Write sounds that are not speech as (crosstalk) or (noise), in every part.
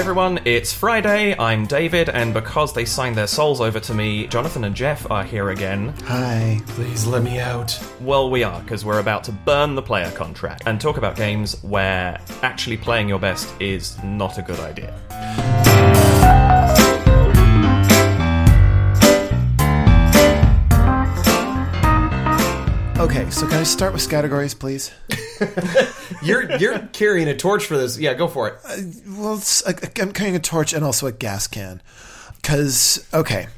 everyone. It's Friday. I'm David, and because they signed their souls over to me, Jonathan and Jeff are here again. Hi. Please let me out. Well, we are, because we're about to burn the player contract and talk about games where actually playing your best is not a good idea. Okay, so can I start with categories, please? (laughs) (laughs) You're you're carrying a torch for this. Yeah, go for it. Uh, well, it's, I, I'm carrying a torch and also a gas can. Because, okay,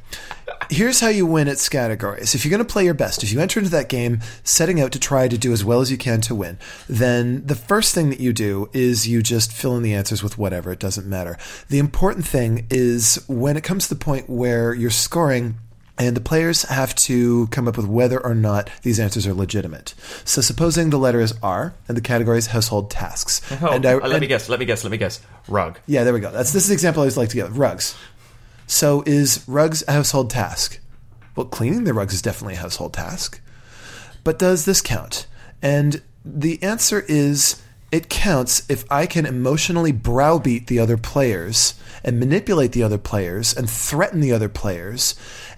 here's how you win at categories. If you're going to play your best, if you enter into that game setting out to try to do as well as you can to win, then the first thing that you do is you just fill in the answers with whatever. It doesn't matter. The important thing is when it comes to the point where you're scoring, and the players have to come up with whether or not these answers are legitimate. So, supposing the letter is R and the category is household tasks. Oh, and I- uh, let and- me guess, let me guess, let me guess. Rug. yeah, there we go. That's this is the example I always like to give. Rugs. So is rugs a household task? Well, cleaning the rugs is definitely a household task. But does this count? And the answer is it counts if I can emotionally browbeat the other players and manipulate the other players and threaten the other players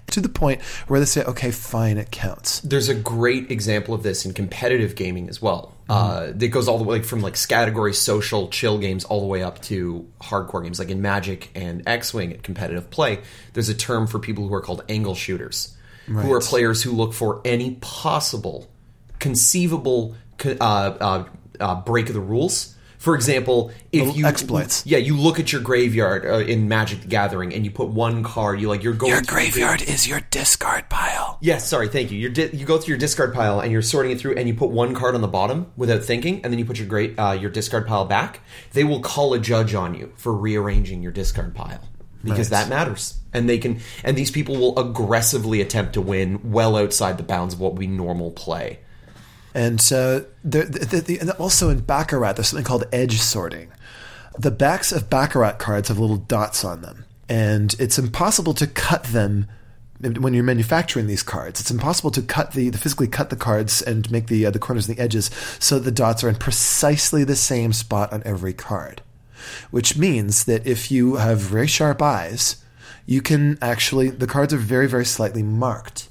to the point where they say, okay, fine, it counts. There's a great example of this in competitive gaming as well. Uh, that goes all the way from like category social chill games all the way up to hardcore games. Like in Magic and X Wing at competitive play, there's a term for people who are called angle shooters, who are players who look for any possible, conceivable uh, uh, uh, break the rules. For example, if you exploits. yeah, you look at your graveyard uh, in Magic the Gathering and you put one card. You like you're going to the- is your discard pile. Yes, sorry, thank you. You're di- you go through your discard pile and you're sorting it through, and you put one card on the bottom without thinking, and then you put your great uh, your discard pile back. They will call a judge on you for rearranging your discard pile because Right. that matters, and they can. And these people will aggressively attempt to win well outside the bounds of what we normal play. And uh, there, the, the, and also in Baccarat, there's something called edge sorting. The backs of Baccarat cards have little dots on them, and it's impossible to cut them when you're manufacturing these cards. It's impossible to cut the, to physically cut the cards and make the uh, the corners and the edges so the dots are in precisely the same spot on every card. Which means that if you have very sharp eyes, you can actually the cards are very very slightly marked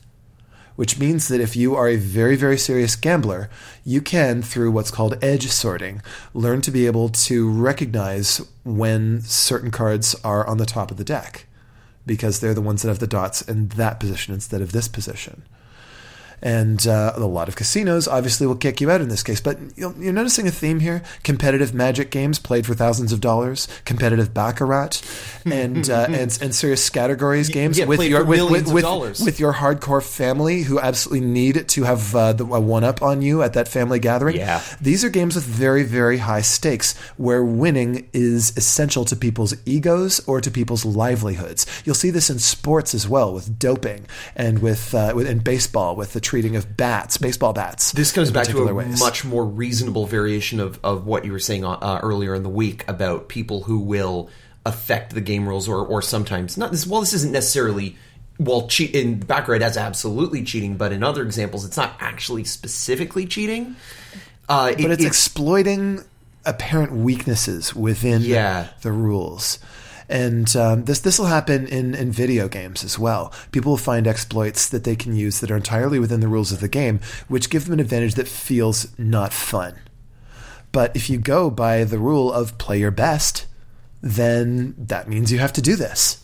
which means that if you are a very, very serious gambler, you can, through what's called edge sorting, learn to be able to recognize when certain cards are on the top of the deck because they're the ones that have the dots in that position instead of this position. And uh, a lot of casinos obviously will kick you out in this case. But you're noticing a theme here: competitive Magic games played for thousands of dollars, competitive Baccarat, and (laughs) uh, and and serious categories games yeah, with your with, with, with, dollars. with your hardcore family who absolutely need to have uh, the, a one up on you at that family gathering. Yeah. These are games with very, very high stakes where winning is essential to people's egos or to people's livelihoods. You'll see this in sports as well with doping and with, uh, with in baseball with the treating of bats, baseball bats. This comes back to a ways. much more reasonable variation of, of what you were saying uh, earlier in the week about people who will affect the game rules or, or sometimes not this. Well, this isn't necessarily well cheat in Baccarat that's absolutely cheating, but in other examples, it's not actually specifically cheating. Uh, it- but it's, it's exploiting apparent weaknesses within Yeah. the rules. And um, this this will happen in, in video games as well. People will find exploits that they can use that are entirely within the rules of the game, which give them an advantage that feels not fun. But if you go by the rule of play your best, then that means you have to do this.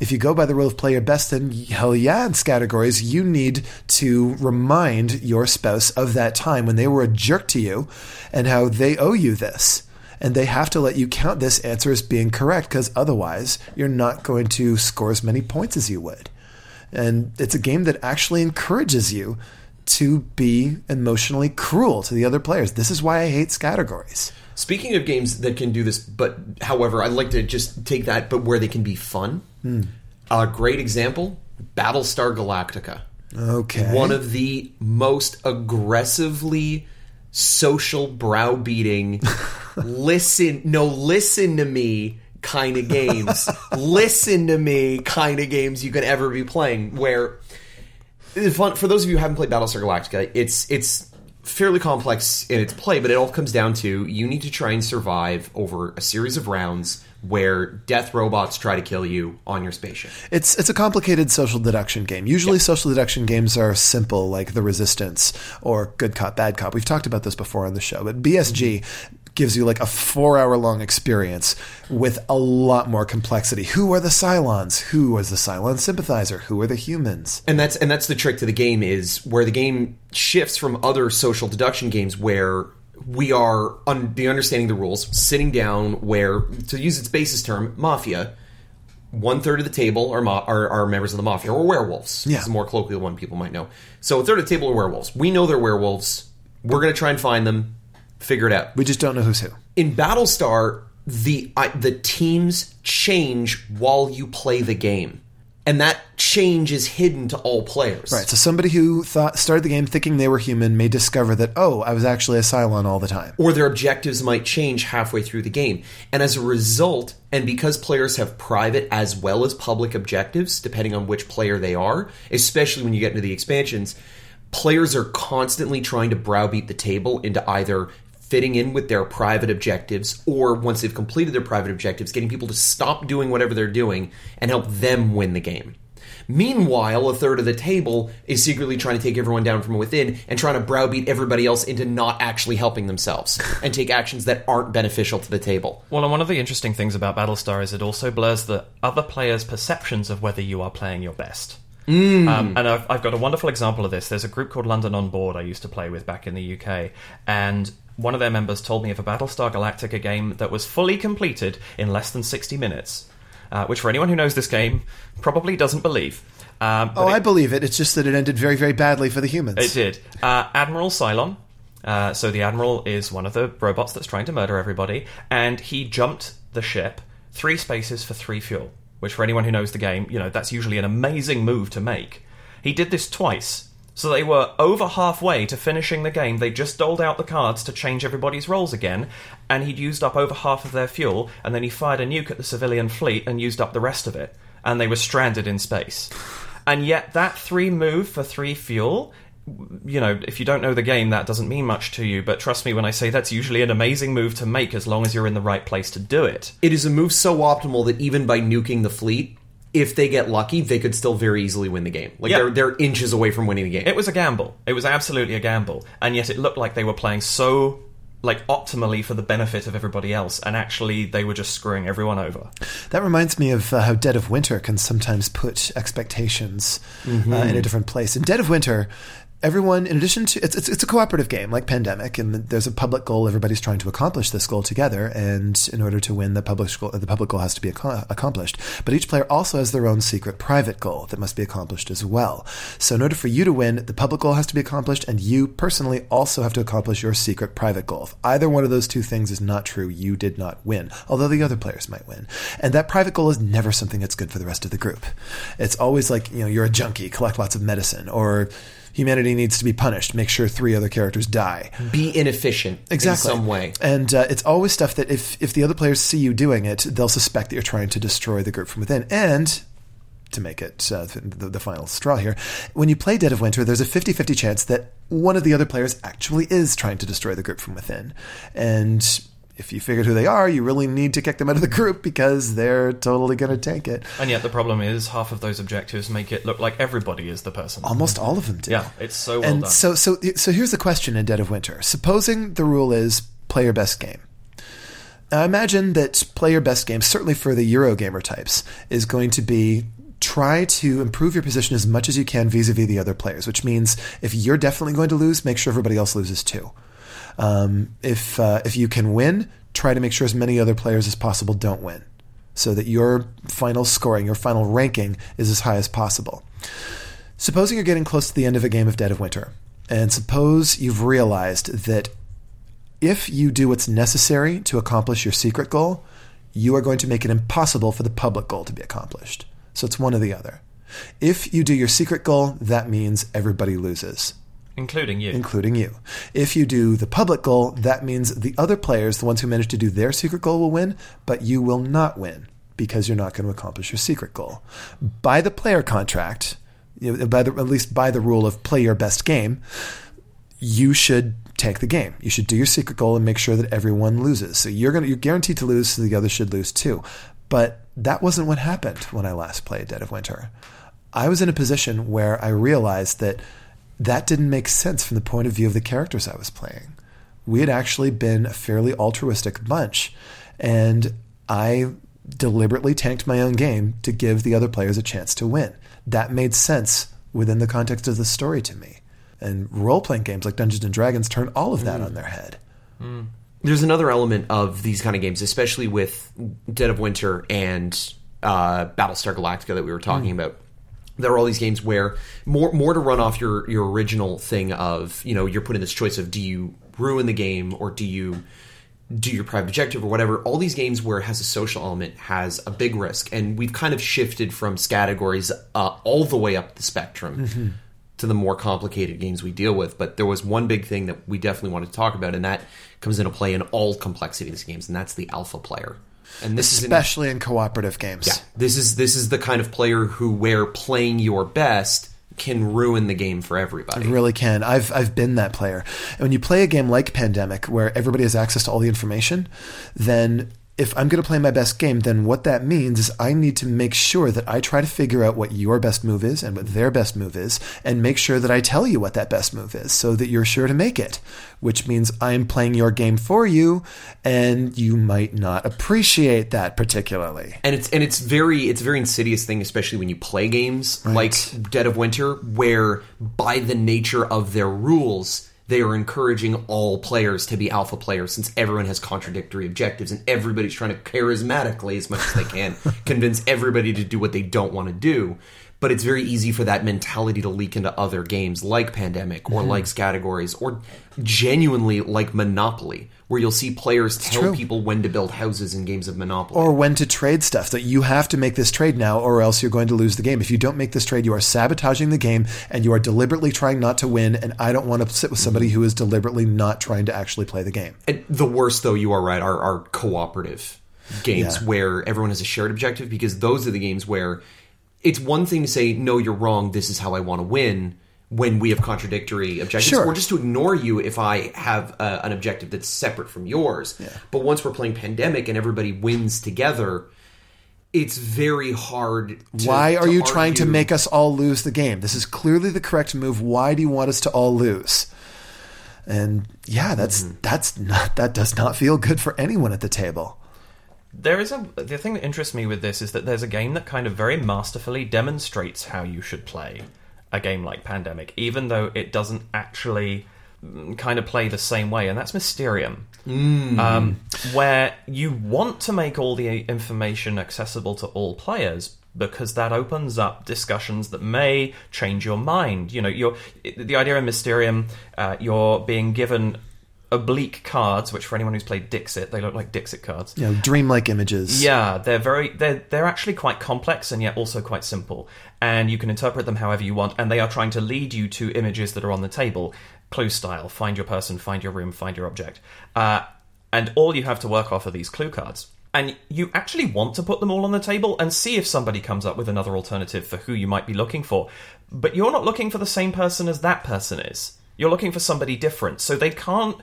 If you go by the rule of play your best, then hell yeah, in categories, you need to remind your spouse of that time when they were a jerk to you and how they owe you this. And they have to let you count this answer as being correct because otherwise you're not going to score as many points as you would. And it's a game that actually encourages you to be emotionally cruel to the other players. This is why I hate categories. Speaking of games that can do this, but however, I'd like to just take that, but where they can be fun. Hmm. A great example: Battlestar Galactica. Okay. One of the most aggressively social browbeating, (laughs) listen, no, listen to me kind of games. (laughs) listen to me kind of games you can ever be playing. Where fun for those of you who haven't played Battlestar Galactica, it's it's fairly complex in its play, but it all comes down to you need to try and survive over a series of rounds where death robots try to kill you on your spaceship. It's it's a complicated social deduction game. Usually, social deduction games are simple, like The Resistance or Good Cop, Bad Cop. We've talked about this before on the show, but BSG gives you like a four hour long experience with a lot more complexity. Who are the Cylons? Who is the Cylon sympathizer? Who are the humans? And that's and that's the trick to the game is where the game shifts from other social deduction games where we are on the understanding the rules, sitting down where to use its basis term, mafia. One third of the table are, ma- are, are members of the mafia or werewolves. Yeah. This is a more colloquial one people might know. So a third of the table are werewolves. We know they're werewolves. We're going to try and find them, figure it out. We just don't know who's who. in Battlestar, the I, the teams change while you play the game, and that change is hidden to all players. Right. So somebody who thought started the game thinking they were human may discover that oh, I was actually a Cylon all the time. Or their objectives might change halfway through the game, and as a result, and because players have private as well as public objectives, depending on which player they are, especially when you get into the expansions, players are constantly trying to browbeat the table into either fitting in with their private objectives or once they've completed their private objectives getting people to stop doing whatever they're doing and help them win the game meanwhile a third of the table is secretly trying to take everyone down from within and trying to browbeat everybody else into not actually helping themselves and take actions that aren't beneficial to the table Well, and one of the interesting things about Battlestar is it also blurs the other players' perceptions of whether you are playing your best. Um, and I've, I've got a wonderful example of this. There's a group called London on Board I used to play with back in the UK, and one of their members told me of a Battlestar Galactica game that was fully completed in less than 60 minutes, uh, which for anyone who knows this game probably doesn't believe. Um, Oh, it- I believe it. It's just that it ended very, very badly for the humans. it did. Uh, Admiral Cylon. Uh, so the Admiral is one of the robots that's trying to murder everybody, and he jumped the ship three spaces for three fuel. Which, for anyone who knows the game, you know that's usually an amazing move to make. He did this twice, so they were over halfway to finishing the game. They just doled out the cards to change everybody's roles again, and he'd used up over half of their fuel. And then he fired a nuke at the civilian fleet and used up the rest of it, and they were stranded in space. And yet, that three move for three fuel, you know, if you don't know the game, that doesn't mean much to you. But trust me when I say that's usually an amazing move to make as long as you're in the right place to do it. it is a move so optimal that even by nuking the fleet if they get lucky they could still very easily win the game like Yeah. they're, they're inches away from winning the game It was a gamble. It was absolutely a gamble. And yet it looked like they were playing so like optimally for the benefit of everybody else and actually they were just screwing everyone over. That reminds me of uh, how Dead of Winter can sometimes put expectations uh, in a different place. In Dead of Winter, everyone, in addition to it's, it's it's a cooperative game like Pandemic, and there's a public goal. Everybody's trying to accomplish this goal together, and in order to win, the public goal, the public goal has to be ac- accomplished. But each player also has their own secret private goal that must be accomplished as well. So in order for you to win, the public goal has to be accomplished, and you personally also have to accomplish your secret private goal. If either one of those two things is not true, you did not win, although the other players might win. And that private goal is never something that's good for the rest of the group. It's always like, you know, you're a junkie, collect lots of medicine, or humanity needs to be punished, make sure three other characters die. be inefficient Exactly. in some way And uh, it's always stuff that if, if the other players see you doing it, they'll suspect that you're trying to destroy the group from within. And to make it uh, the, the final straw here, when you play Dead of Winter, there's a 50 50 chance that one of the other players actually is trying to destroy the group from within. And if you figured who they are, you really need to kick them out of the group because they're totally going to tank it. And yet the problem is half of those objectives make it look like everybody is the person. Almost all of them do. yeah, it's so well and done. so so so here's the question in Dead of Winter. Supposing the rule is play your best game. Now I imagine that play your best game, certainly for the Eurogamer types, is going to be try to improve your position as much as you can vis-a-vis the other players, which means if you're definitely going to lose, make sure everybody else loses too. Um, if uh, if you can win, try to make sure as many other players as possible don't win, so that your final scoring, your final ranking, is as high as possible. Supposing you're getting close to the end of a game of Dead of Winter, and suppose you've realized that if you do what's necessary to accomplish your secret goal, you are going to make it impossible for the public goal to be accomplished. So it's one or the other. If you do your secret goal, that means everybody loses, including you. including you. If you do the public goal, that means the other players, the ones who manage to do their secret goal, will win, but you will not win because you're not going to accomplish your secret goal. By the player contract, you know, by the, at least by the rule of play your best game, you should take the game. You should do your secret goal and make sure that everyone loses. So you're gonna you're guaranteed to lose, so the others should lose too. But that wasn't what happened when I last played Dead of Winter. I was in a position where I realized that that didn't make sense from the point of view of the characters I was playing. We had actually been a fairly altruistic bunch, and I deliberately tanked my own game to give the other players a chance to win. That made sense within the context of the story to me. And role playing games like Dungeons and Dragons turn all of that mm. on their head. Mm. There's another element of these kind of games, especially with Dead of Winter and uh, Battlestar Galactica that we were talking mm. about. There are all these games where more more to run off your your original thing of you know you're put in this choice of do you ruin the game or do you do your private objective or whatever. All these games where it has a social element has a big risk, and we've kind of shifted from categories uh, all the way up the spectrum to the more complicated games we deal with. But there was one big thing that we definitely wanted to talk about, and that comes into play in all complexity of these games, and that's the alpha player. And this is in- Especially in cooperative games. yeah, this is this is the kind of player who, where playing your best, can ruin the game for everybody. It really can. I've I've been that player. And when you play a game like Pandemic, where everybody has access to all the information, then if I'm going to play my best game, then what that means is I need to make sure that I try to figure out what your best move is and what their best move is, and make sure that I tell you what that best move is, so that you're sure to make it. Which means I'm playing your game for you, and you might not appreciate that particularly. and it's and it's very it's a very insidious thing, especially when you play games like Dead of Winter, where by the nature of their rules, they are encouraging all players to be alpha players, since everyone has contradictory objectives and everybody's trying to charismatically as much as they can (laughs) convince everybody to do what they don't want to do. But it's very easy for that mentality to leak into other games like Pandemic or mm-hmm. like categories or genuinely like Monopoly, where you'll see players tell true. people when to build houses in games of Monopoly. or when to trade stuff that you have to make this trade now or else you're going to lose the game if you don't make this trade you are sabotaging the game and you are deliberately trying not to win and i don't want to sit with somebody mm-hmm. who is deliberately not trying to actually play the game And the worst, though, you are right, are, are cooperative games Yeah. where everyone has a shared objective because those are the games where it's one thing to say, no, you're wrong, this is how I want to win when we have contradictory objectives, Sure. or just to ignore you if I have uh, an objective that's separate from yours. But once we're playing Pandemic and everybody wins together, it's very hard. To, why are you trying to make us all lose the game? This is clearly the correct move. Why do you want us to all lose? And yeah that's that's not that does not feel good for anyone at the table There is a the thing that interests me with this is that there's a game that kind of very masterfully demonstrates how you should play a game like Pandemic, even though it doesn't actually mm, kind of play the same way, and that's Mysterium, um, where you want to make all the information accessible to all players. Because that opens up discussions that may change your mind. You know, you're, the idea in Mysterium, uh, you're being given oblique cards, which for anyone who's played Dixit, they look like Dixit cards. know dreamlike images Yeah, they're very they're they're actually quite complex and yet also quite simple. And you can interpret them however you want, and they are trying to lead you to images that are on the table, clue style. Find your person, find your room, find your object. Uh, and all you have to work off are these clue cards. And you actually want to put them all on the table and see if somebody comes up with another alternative for who you might be looking for. But you're not looking for the same person as that person is. You're looking for somebody different. So they can't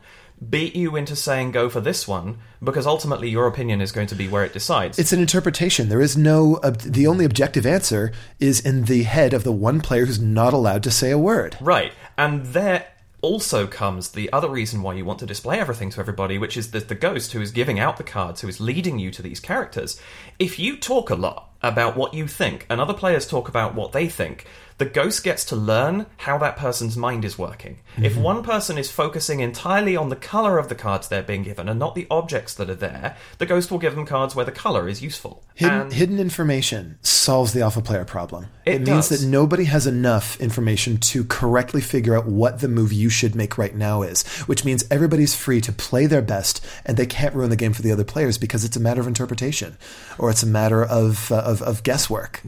beat you into saying go for this one because ultimately your opinion is going to be where it decides. It's an interpretation. There is no. ob the only objective answer is in the head of the one player who's not allowed to say a word. Right. And there also comes the other reason why you want to display everything to everybody, which is that the ghost who is giving out the cards, who is leading you to these characters. If you talk a lot about what you think and other players talk about what they think, the ghost gets to learn how that person's mind is working. If one person is focusing entirely on the color of the cards they're being given and not the objects that are there, the ghost will give them cards where the color is useful. Hidden, And- hidden information solves the alpha player problem. It means does. that nobody has enough information to correctly figure out what the move you should make right now is, which means everybody's free to play their best and they can't ruin the game for the other players because it's a matter of interpretation or it's a matter of, uh, of, of guesswork.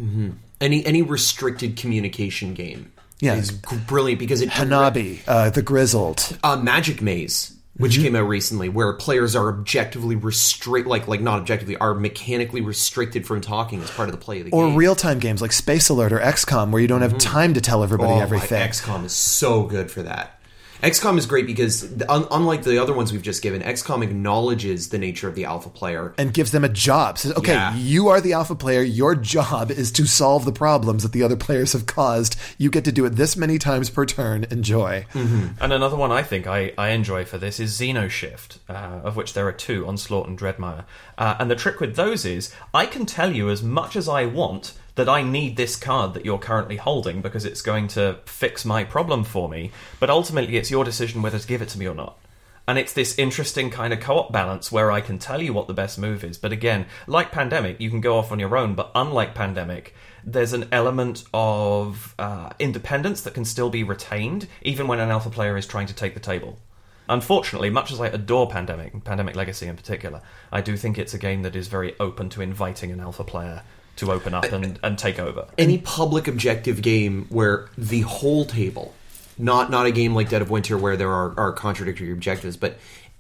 Any any restricted communication game. Yeah. is brilliant because it Hanabi, uh, the Grizzled. uh, Magic Maze, which came out recently, where players are objectively restrict, like like not objectively, are mechanically restricted from talking as part of the play of the Or game. Or real time games like Space Alert or XCOM where you don't have time to tell everybody oh, everything. XCOM is so good for that. XCOM is great because un- unlike the other ones we've just given, XCOM acknowledges the nature of the alpha player. and gives them a job. Says, okay, Yeah. you are the alpha player. Your job is to solve the problems that the other players have caused. You get to do it this many times per turn. Enjoy. And another one I think I, I enjoy for this is Xenoshyft, uh, of which there are two, Onslaught and Dreadmire. Uh, and the trick with those is I can tell you as much as I want that I need this card that you're currently holding because it's going to fix my problem for me, but ultimately it's your decision whether to give it to me or not. And it's this interesting kind of co op balance where I can tell you what the best move is. But again, like Pandemic, you can go off on your own. But unlike Pandemic, there's an element of uh, independence that can still be retained, even when an alpha player is trying to take the table. Unfortunately, much as I adore Pandemic, and Pandemic Legacy in particular, I do think it's a game that is very open to inviting an alpha player to open up and, and take over. Any public objective game where the whole table, not not a game like Dead of Winter where there are, are contradictory objectives, but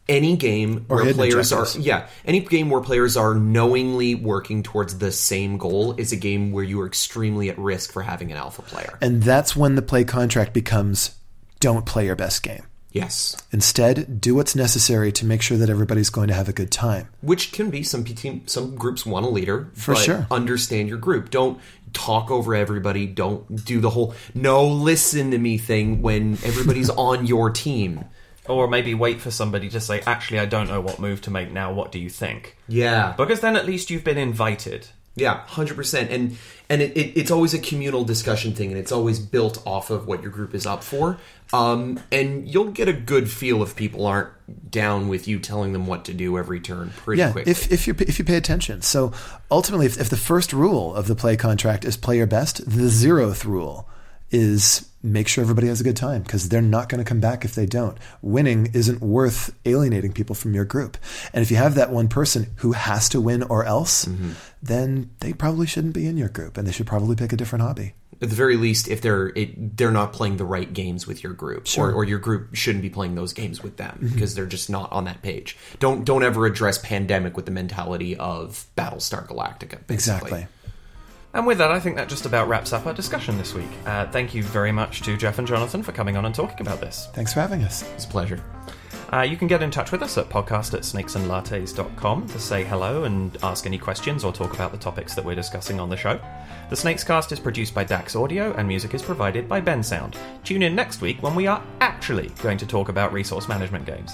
any game Or where players objectives. are yeah, any game where players are knowingly working towards the same goal is a game where you are extremely at risk for having an alpha player. And that's when the play contract becomes don't play your best game. Yes. Instead, do what's necessary to make sure that everybody's going to have a good time. which can be some team some groups want a leader For but sure. understand your group don't talk over everybody don't do the whole no listen to me thing when everybody's (laughs) on your team Or maybe wait for somebody to say, actually, I don't know what move to make now. What do you think? yeah Because then at least you've been invited. Yeah. 100% and and it, it, it's always a communal discussion thing and it's always built off of what your group is up for. Um, and you'll get a good feel if people aren't down with you telling them what to do every turn pretty yeah, quickly. if if you if you pay attention. So ultimately, if, if the first rule of the play contract is play your best, the zeroth rule is make sure everybody has a good time because they're not going to come back if they don't. Winning isn't worth alienating people from your group. And if you have that one person who has to win or else, mm-hmm. then they probably shouldn't be in your group and they should probably pick a different hobby. at the very least, if they're it, they're not playing the right games with your group, Sure. or, or your group shouldn't be playing those games with them mm-hmm. because they're just not on that page. Don't don't ever address pandemic with the mentality of Battlestar Galactica. Basically. Exactly. And with that, I think that just about wraps up our discussion this week. Uh, thank you very much to Jeff and Jonathan for coming on and talking about this. Thanks for having us. It's a pleasure. Uh, you can get in touch with us at podcast at snakesandlattes.com to say hello and ask any questions or talk about the topics that we're discussing on the show. The Snakes Cast is produced by Dax Audio and music is provided by Bensound. Tune in next week when we are actually going to talk about resource management games.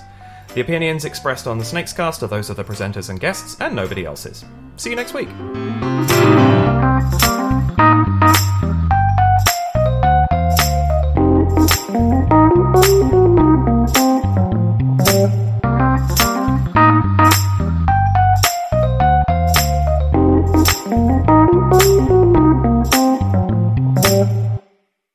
The opinions expressed on the Snakes Cast are those of the presenters and guests and nobody else's. See you next week.